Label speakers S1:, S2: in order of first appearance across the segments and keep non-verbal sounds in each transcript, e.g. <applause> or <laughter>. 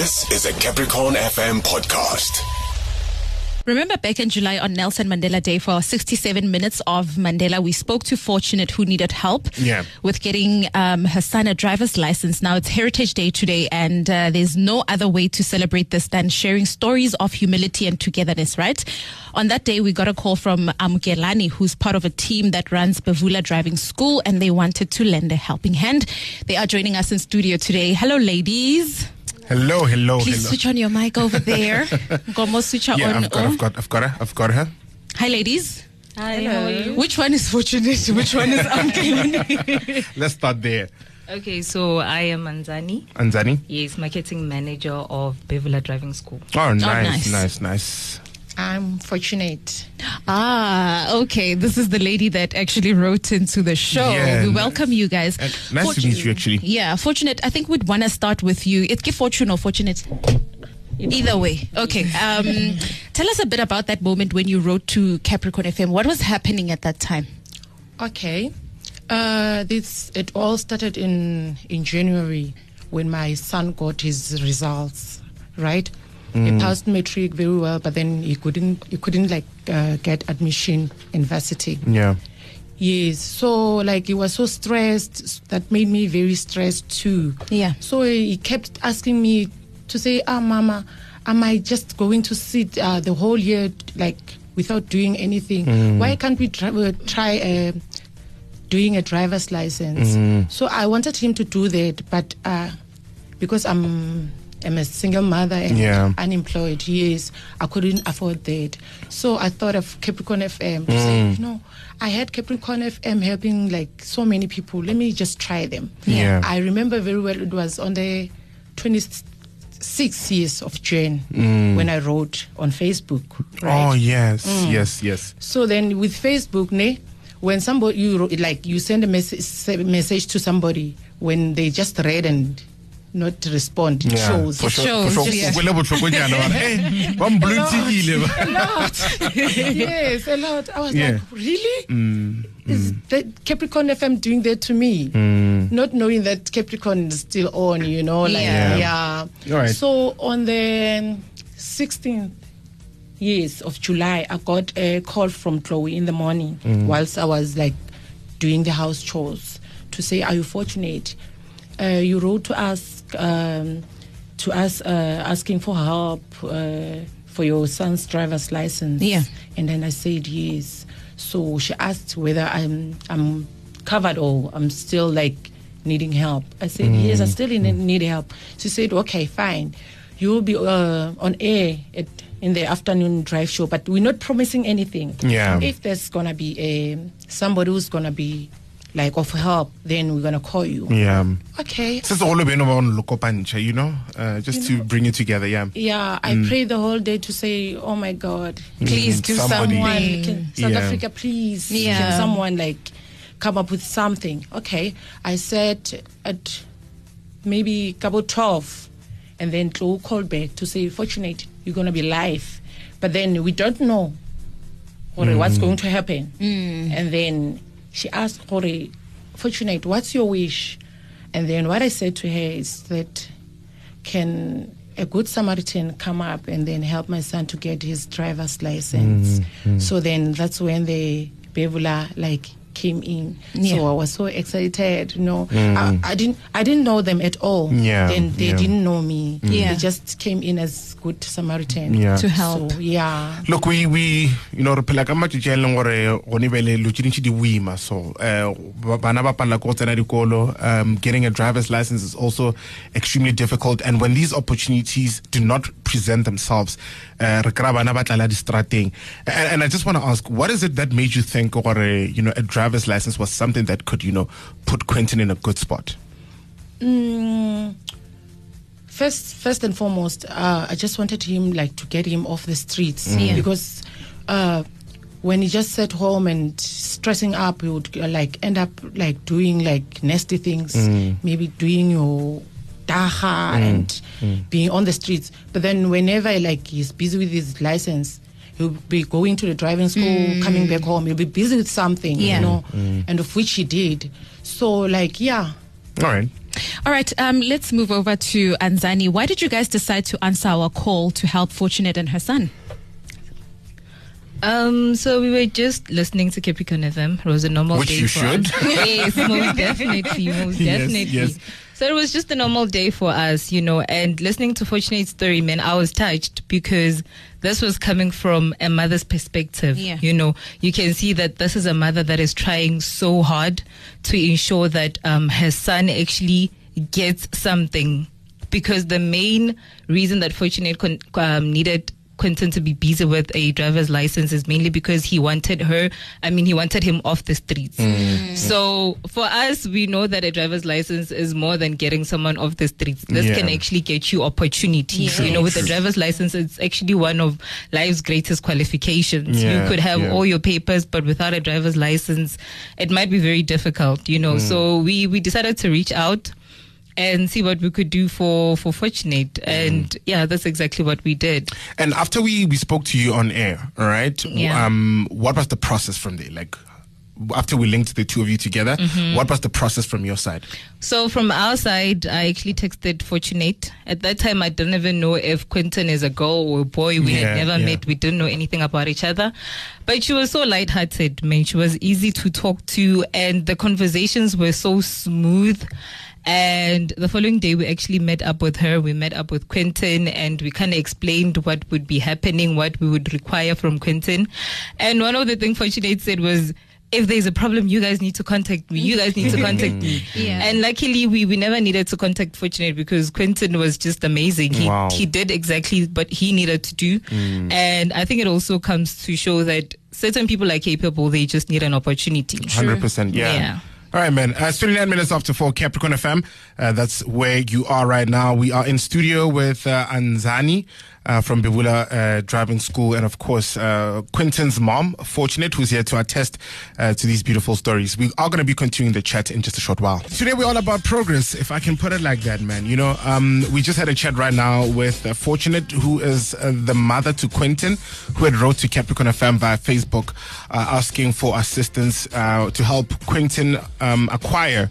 S1: This is a Capricorn FM podcast.
S2: Remember back in July on Nelson Mandela Day for 67 minutes of Mandela, we spoke to Fortunate who needed help
S3: Yeah.
S2: with getting um, her son a driver's license. Now it's Heritage Day today, and uh, there's no other way to celebrate this than sharing stories of humility and togetherness, right? On that day, we got a call from Amukelani, who's part of a team that runs Bevula Driving School, and they wanted to lend a helping hand. They are joining us in studio today. Hello, ladies.
S3: Hello, hello,
S2: Please
S3: hello.
S2: switch on your mic over there. <laughs> Gomo switch her
S3: yeah,
S2: on.
S3: I've got,
S2: oh.
S3: I've got, I've got her, I've got her.
S2: Hi, ladies.
S4: Hi, how are you?
S2: Which one is fortunate? Which one is uncle? <laughs>
S3: Let's start there.
S4: Okay, so I am Anzani.
S3: Anzani.
S4: Yes, marketing manager of Bevula Driving School.
S3: Oh, oh, nice,
S2: nice.
S3: nice, nice.
S5: I'm fortunate.
S2: ah, okay. This is the lady that actually wrote into the show.
S3: Yeah,
S2: we
S3: nice.
S2: welcome you guys.
S3: And nice to meet you, actually.
S2: Yeah, fortunate. I think we'd want to start with you. It's give fortune or fortunate. Either way. Okay. Um, <laughs> tell us a bit about that moment when you wrote to Capricorn FM. What was happening at that time?
S5: Okay. Uh, this it all started in in January when my son got his results. Right. He passed matric very well, but then he couldn't he couldn't like uh, get admission in university.
S3: Yeah.
S5: Yes. So like he was so stressed. That made me very stressed too.
S2: Yeah.
S5: So he kept asking me to say, "Ah, Mama, am I just going to sit uh, the whole year like without doing anything? Why can't we try, uh, try uh, doing a driver's license?" So I wanted him to do that, but uh, because I'm I'm a single mother and
S3: Yeah.
S5: unemployed, yes, I couldn't afford that. So I thought of Capricorn FM to say, mm. you know, I had Capricorn FM helping like so many people. Let me just try them.
S3: Yeah.
S5: I remember very well it was on the 26th years of June mm. when I wrote on Facebook. Right?
S3: Oh, yes, mm. yes, yes.
S5: So then with Facebook, ne, when somebody you like you send a message message to somebody when they just read and not respond, it
S3: Yeah,
S5: shows.
S3: for sure.
S2: shows,
S3: for sure.
S2: yeah.
S3: Botlhokonyana wa <laughs> "Hey, ba mblontshegile ba."
S5: yes, a lot. I was
S3: Yeah.
S5: like, really? Mm, is mm. that Capricorn FM doing that to me? Mm. Not knowing that Capricorn is still on, you know, like
S2: Yeah.
S5: yeah.
S3: All right.
S5: So on the 16th yes of July, I got a call from Chloe in the morning whilst I was like doing the house chores to say, "Are you fortunate? Uh, you wrote to us um, to us uh, asking for help uh, for your son's driver's license."
S2: Yeah.
S5: and then I said yes. So she asked whether I'm I'm covered or I'm still like needing help. I said yes, I still need, need help. She said okay, fine. You will be uh, on air at, in the afternoon drive show, but we're not promising anything.
S3: Yeah.
S5: If there's gonna be a somebody who's gonna be like of help, then we're gonna call you.
S3: Yeah.
S5: Okay.
S3: Since all of you know on Lokopancha, you know, uh, just to bring it together, yeah.
S5: Yeah, I mm. prayed the whole day to say, "Oh my God, mm.
S2: Please do
S3: somebody.
S5: someone,
S2: something.
S5: can, South
S3: Yeah.
S5: Africa, please,
S2: Yeah.
S5: can someone like come up with something?" Okay, I said at maybe about twelve, and then Chloe called back to say, "Fortunate, you're gonna be live," but then we don't know Hore, mm. what's going to happen. And then she asked Hore, Fortunate, what's your wish? And then what I said to her is that can a good Samaritan come up and then help my son to get his driver's license? Mm-hmm. So then that's when the Bevula like came in.
S2: Yeah.
S5: So I was so excited. You know, I, I didn't I didn't know them at all.
S3: Yeah,
S5: Then they
S3: yeah.
S5: didn't know me.
S2: Yeah.
S5: They just came in as good Samaritan.
S3: Yeah.
S2: To help.
S5: So yeah.
S3: Look, we we you know re phela ka matšatši a leng gore gone bele lo tše dintši di boima so uh, ba- bana ba palela ko go tsena dikolo um, getting a driver's license is also extremely difficult and when these opportunities do not present themselves uh, re kry-a bana ba tlala distrateng and, and I just want to ask what is it that made you think gore you know a driver's license was something that could you know put Quinton in a good spot
S5: Mm, first, first and foremost, uh, I just wanted him like to get him off the streets
S2: Yeah.
S5: because uh, when he just sat home and stressing up, he would uh, like end up like doing like nasty things, maybe doing your daha and being on the streets. But then whenever like he's busy with his license. He'll be going to the driving school, coming back home. He'll be busy with something,
S2: Yeah.
S5: you know, and of which he did. So, like, yeah,
S3: all right
S2: All right, um, let's move over to Anzani. Why did you guys decide to answer our call to help Fortunate and her son?
S4: Um, so we were just listening to Capricorn FM. It was a normal
S3: Which
S4: day
S3: you
S4: for
S3: should.
S4: us. <laughs> yes, most definitely, most definitely.
S3: yes.
S4: So it was just a normal day for us, you know. And listening to Fortunate story, man, I was touched because this was coming from a mother's perspective.
S2: Yeah.
S4: You know, you can see that this is a mother that is trying so hard to ensure that um, her son actually gets something because the main reason that Fortunate con- um, needed Quinton to be busy with a driver's license is mainly because he wanted her, I mean, he wanted him off the streets. Mm. Mm. So for us, we know that a driver's license is more than getting someone off the streets. This
S3: Yeah.
S4: can actually get you opportunities. You know, with a driver's license, it's actually one of life's greatest qualifications.
S3: Yeah,
S4: you could have
S3: yeah.
S4: all your papers, but without a driver's license, it might be very difficult, you know. Mm. So we, we decided to reach out and see what we could do for, for Fortunate. And yeah, that's exactly what we did.
S3: And after we, we spoke to you on air, all right?
S4: Yeah.
S3: Um, what was the process from there? Like, after we linked the two of you together,
S4: Mm-hmm.
S3: what was the process from your side?
S4: So from our side, I actually texted Fortunate. At that time, I didn't even know if Quinton is a girl or a boy. We
S3: Yeah,
S4: had never
S3: yeah.
S4: met. We didn't know anything about each other. But she was so lighthearted, man. She was easy to talk to, and the conversations were so smooth. And the following day, we actually met up with her. We met up with Quinton, and we kind of explained what would be happening, what we would require from Quinton. And one of the things Fortunate said was, if there's a problem, you guys need to contact me. You guys need to contact me. <laughs>
S2: Yeah.
S4: And luckily, we, we never needed to contact Fortunate because Quinton was just amazing. He,
S3: Wow.
S4: he did exactly what he needed to do. Mm. And I think it also comes to show that certain people are capable, they just need an opportunity.
S3: 100%. Yeah.
S4: Yeah.
S3: All right, man. Uh, it's 29 minutes after 4, Capricorn FM. Uh, that's where you are right now. We are in studio with uh, Anzani uh, from Bevula uh, Driving School and, of course, uh, Quinton's mom, Fortunate, who's here to attest uh, to these beautiful stories. We are going to be continuing the chat in just a short while. Today, we're all about progress, if I can put it like that, man. You know, um, we just had a chat right now with Fortunate, who is uh, the mother to Quinton, who had wrote to Capricorn FM via Facebook uh, asking for assistance to help Quinton um, acquire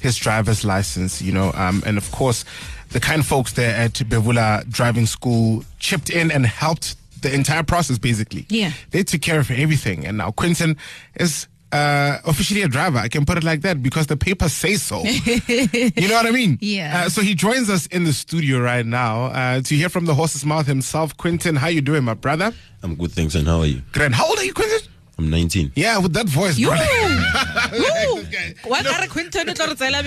S3: his driver's license, you know, um, and of course, the kind folks there at Bevula Driving School chipped in and helped the entire process, basically.
S2: Yeah.
S3: They took care of everything, and now Quinton is uh, officially a driver. I can put it like that because the papers say so. <laughs> you know what I mean?
S2: Yeah.
S3: Uh, so he joins us in the studio right now uh, to hear from the horse's mouth himself. Quinton, how you doing, my brother?
S6: I'm good, thanks. And how are you?
S3: Great. How old are you, Quinton?
S6: I'm 19.
S3: Yeah, with that voice,
S2: You.
S3: bro.
S2: Wa <laughs> ka re Quinton o tlo re tseela?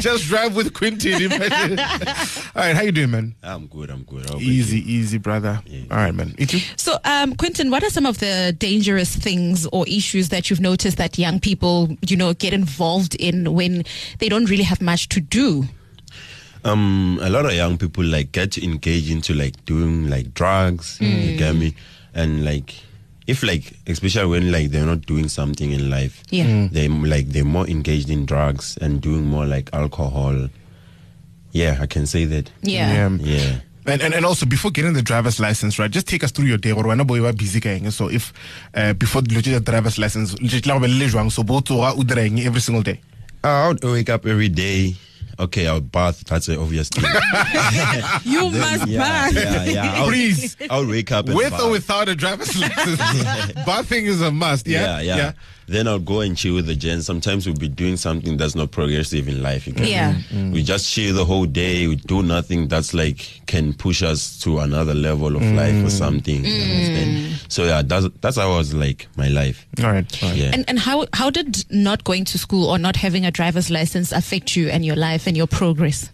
S2: <laughs>
S3: Just drive with Quinton. Imagine. <laughs> All right, how you doing, man?
S6: I'm good, I'm good.
S3: Easy,
S6: you?
S3: easy, brother. All right, man. You too?
S2: So, um, Quinton, what are some of the dangerous things or issues that you've noticed that young people, you know, get involved in when they don't really have much to do?
S6: Um, a lot of young people like get engaged into like doing like drugs, you get me? And like, if like, especially when like they're not doing something in life,
S2: Yeah. Mm.
S6: they like they're more engaged in drugs and doing more like alcohol. Yeah, I can say that.
S2: Yeah.
S6: Yeah.
S3: And, and and also before getting the driver's license, right? Just take us through your day. Or when boy wa busy kaeng. So if uh, before the the driver's license, le tla go be le so bo tsoga o dira every single day.
S6: I would wake up every day. Okay, I'll bath. That's an obvious thing. <laughs>
S2: You
S6: Then,
S2: must
S6: yeah,
S2: bath.
S6: yeah, yeah. I'll, <laughs>
S3: Please.
S6: I'll wake up and
S3: With
S6: bath.
S3: or without a driver's license, <laughs> bathing is a must. Yeah,
S6: yeah, yeah. Then I'll go and chill with the gents. Sometimes we'll be doing something that's not progressive in life. You get me?
S2: Yeah. Mm-hmm.
S6: We just chill the whole day. We do nothing that's like can push us to another level of life or mm. something. you mm. understand? So yeah, that's that's how I was like my life.
S3: All right. All right.
S6: Yeah.
S2: And and how how did not going to school or not having a driver's license affect you and your life and your progress?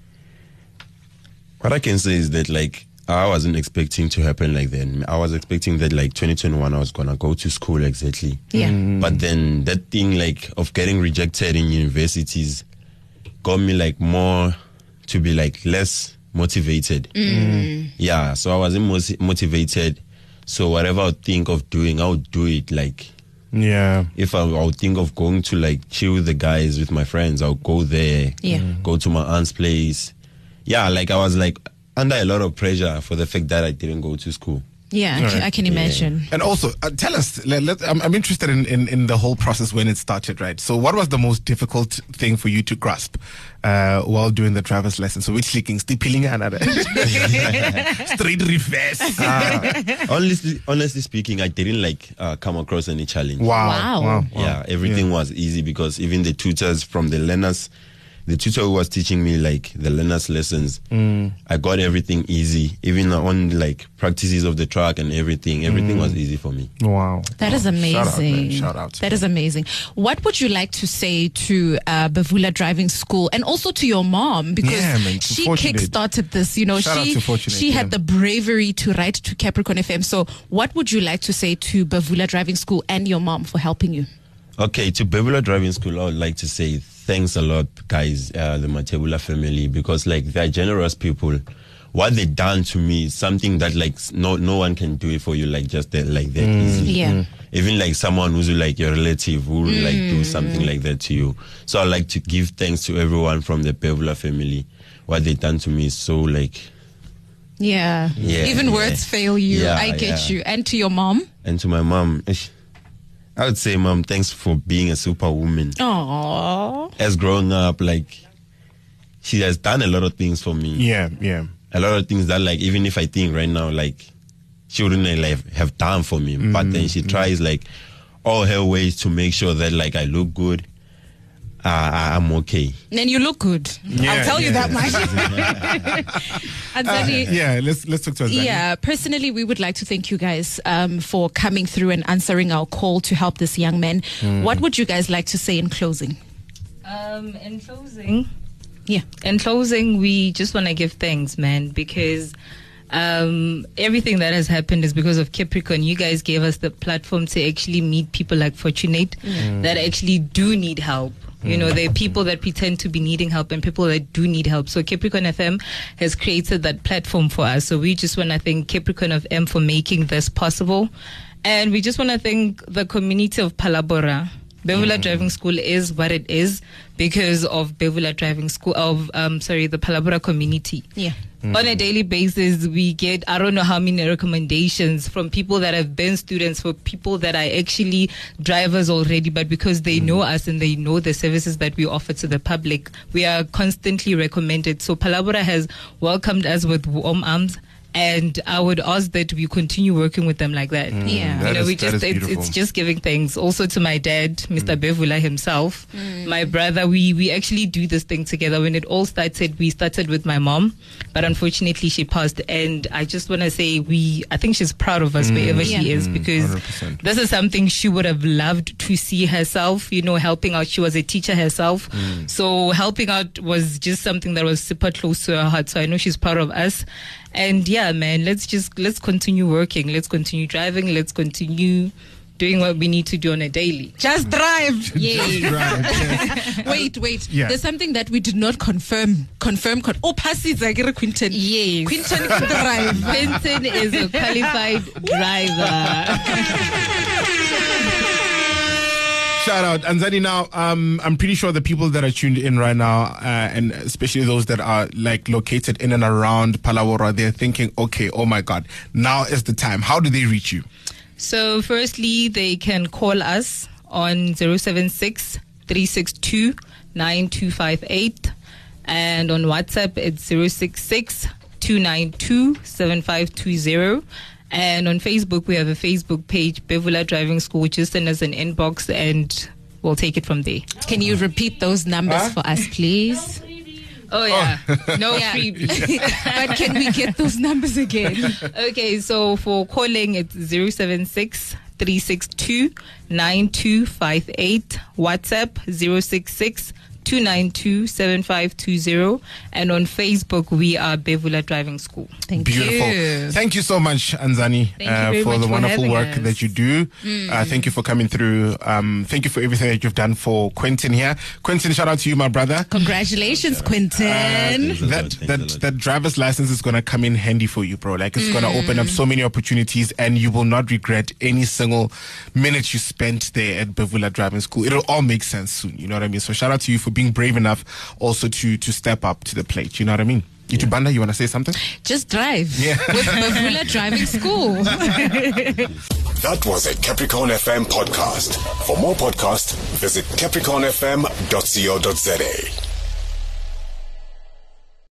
S6: What I can say is that like I wasn't expecting to happen like then. I was expecting that like 2021 I was gonna go to school exactly.
S2: Yeah.
S6: But then that thing like of getting rejected in universities got me like more to be like less motivated. Yeah, so I wasn't mos- motivated. So whatever I would think of doing, I would do it. Like
S3: Yeah.
S6: if I, I would think of going to like chill with the guys with my friends, I'll go there.
S2: Yeah. Mm.
S6: Go to my aunt's place. Yeah, like I was like under a lot of pressure for the fact that I didn't go to school.
S2: Yeah, I can, I can imagine.
S3: And also, uh, tell us. Let, let, I'm, I'm interested in, in, in the whole process when it started, right? So, what was the most difficult thing for you to grasp uh, while doing the driver's lesson? So, which leaking, steepeling, another <laughs> straight reverse. <laughs> Ah,
S6: honestly, honestly speaking, I didn't like uh, come across any challenge.
S3: wow,
S2: Wow.
S6: Yeah, everything was easy because even the tutors from the learners, the tutor who was teaching me like the learners lessons,
S3: Mm.
S6: I got everything easy. Even on like practices of the track and everything, everything was easy for me.
S3: Wow.
S2: That is
S3: Wow. Shout out, man.
S2: amazing.
S3: Shout out.
S2: That is amazing. What would you like to say to uh, Bevula Driving School and also to your mom because
S3: Yeah, man,
S2: she
S3: Fortunate.
S2: kick-started this. You know,
S3: Shout out
S2: she
S3: to Fortunate,
S2: she had the bravery to write to Capricorn FM. So, what would you like to say to Bevula Driving School and your mom for helping you?
S6: Okay, to Bevula Driving School, I would like to say thanks a lot, guys, uh, the Matebula family, because like they're generous people. What they done to me is something that like no no one can do it for you like just that like that easy.
S2: Yeah.
S6: Even like someone who's like your relative who will like do something like that to you. So I like to give thanks to everyone from the Bevula family. What they done to me is so like
S2: Yeah.
S6: Yeah,
S2: Even
S6: yeah.
S2: words fail you.
S6: Yeah,
S2: I get
S6: yeah.
S2: you. And to your mom?
S6: and to my mom. Ish, I would say, mom, thanks for being a superwoman.
S2: Aww.
S6: as growing up, like she has done a lot of things for me.
S3: Yeah, yeah.
S6: A lot of things that like even if I think right now, like she wouldn't like have done for me. But then mm, she mm. tries like all her ways to make sure that like I look good. Uh, I- I'm okay.
S2: And you look good.
S3: Yeah,
S2: I'll tell you that much. <laughs> <laughs>
S3: Uh, yeah, let's let's talk to Anzani.
S2: Yeah, personally, we would like to thank you guys um, for coming through and answering our call to help this young man. What would you guys like to say in closing?
S4: Um, in closing,
S2: Yeah.
S4: in closing, we just want to give thanks, man, because um, everything that has happened is because of Capricorn. You guys gave us the platform to actually meet people like Fortunate that actually do need help. You know, there are people that pretend to be needing help and people that do need help. So Capricorn FM has created that platform for us. So we just want to thank Capricorn FM for making this possible. And we just want to thank the community of Palabora. Bevula mm. Driving School is what it is because of Bevula Driving School of um sorry the Palabora community.
S2: Yeah. Mm.
S4: On a daily basis, we get I don't know how many recommendations from people that have been students, for people that are actually drivers already, but because they mm. know us and they know the services that we offer to the public, we are constantly recommended. So Palabora has welcomed us with warm arms. And I would ask that we continue working with them like that.
S2: Yeah.
S3: That
S4: you know,
S3: is-
S4: we just it's,
S3: beautiful.
S4: it's just giving thanks also to my dad, Mr. Bevula himself, mm. my brother. We we actually do this thing together. When it all started, we started with my mom, but unfortunately she passed. And I just want to say we I think she's proud of us wherever she
S2: Yeah.
S4: is because
S3: 100%.
S4: this is something she would have loved to see herself. You know, helping out. She was a teacher herself, so helping out was just something that was super close to her heart. So I know she's proud of us. And yeah, man, let's just let's continue working. Let's continue driving. Let's continue doing what we need to do on a daily. Just mm. drive. <laughs> Yay.
S3: Right. yes. <laughs>
S2: Wait, wait.
S3: Yeah.
S2: There's something that we did not confirm. Confirm. Con- oh, passes. I get a Quinton.
S4: Yes.
S2: Quinton can drive. <laughs>
S4: Quinton is a qualified driver.
S3: Shout out. Anzani now, um, I'm pretty sure the people that are tuned in right now, uh, and especially those that are like located in and around Palabora, they're thinking, okay, oh my God, now is the time. How do they reach you?
S4: So, firstly, they can call us on 076 362 9258. And on WhatsApp, it's 066 292 7520. And on Facebook, we have a Facebook page, Bevula Driving School. Which just send us an inbox and we'll take it from there.
S2: Can you repeat those numbers for us, please?
S4: Oh, oh. yeah. No <laughs>
S2: Yeah.
S4: freebies. <laughs>
S2: but can we get those numbers again? <laughs>
S4: Okay, so for calling, it's 076 362 9258. WhatsApp 066 292 7520. And on Facebook, we are Bevula Driving School.
S2: Thank
S3: Beautiful.
S2: you.
S3: Thank you so much, Anzani, uh, for
S4: much
S3: the
S4: for
S3: wonderful
S4: having
S3: work
S4: us. Mm.
S3: that you do. Uh, thank you for coming through. Um, thank you for everything that you've done for Quinton here. Quinton, shout out to you, my brother.
S2: Congratulations, Quinton.
S6: Thanks a
S3: that that that driver's license is gonna come in handy for you, bro. Like it's gonna open up so many opportunities, and you will not regret any single minute you spent there at Bevula Driving School. It'll all make sense soon. You know what I mean? So shout out to you for being brave enough also to to step up to the plate. You know what I mean? Itubanda, you want to say something?
S2: Just drive Yeah. <laughs> with Bevula Driving School. <laughs>
S1: That was a Capricorn FM podcast. For more podcasts, visit capricornfm.co.za.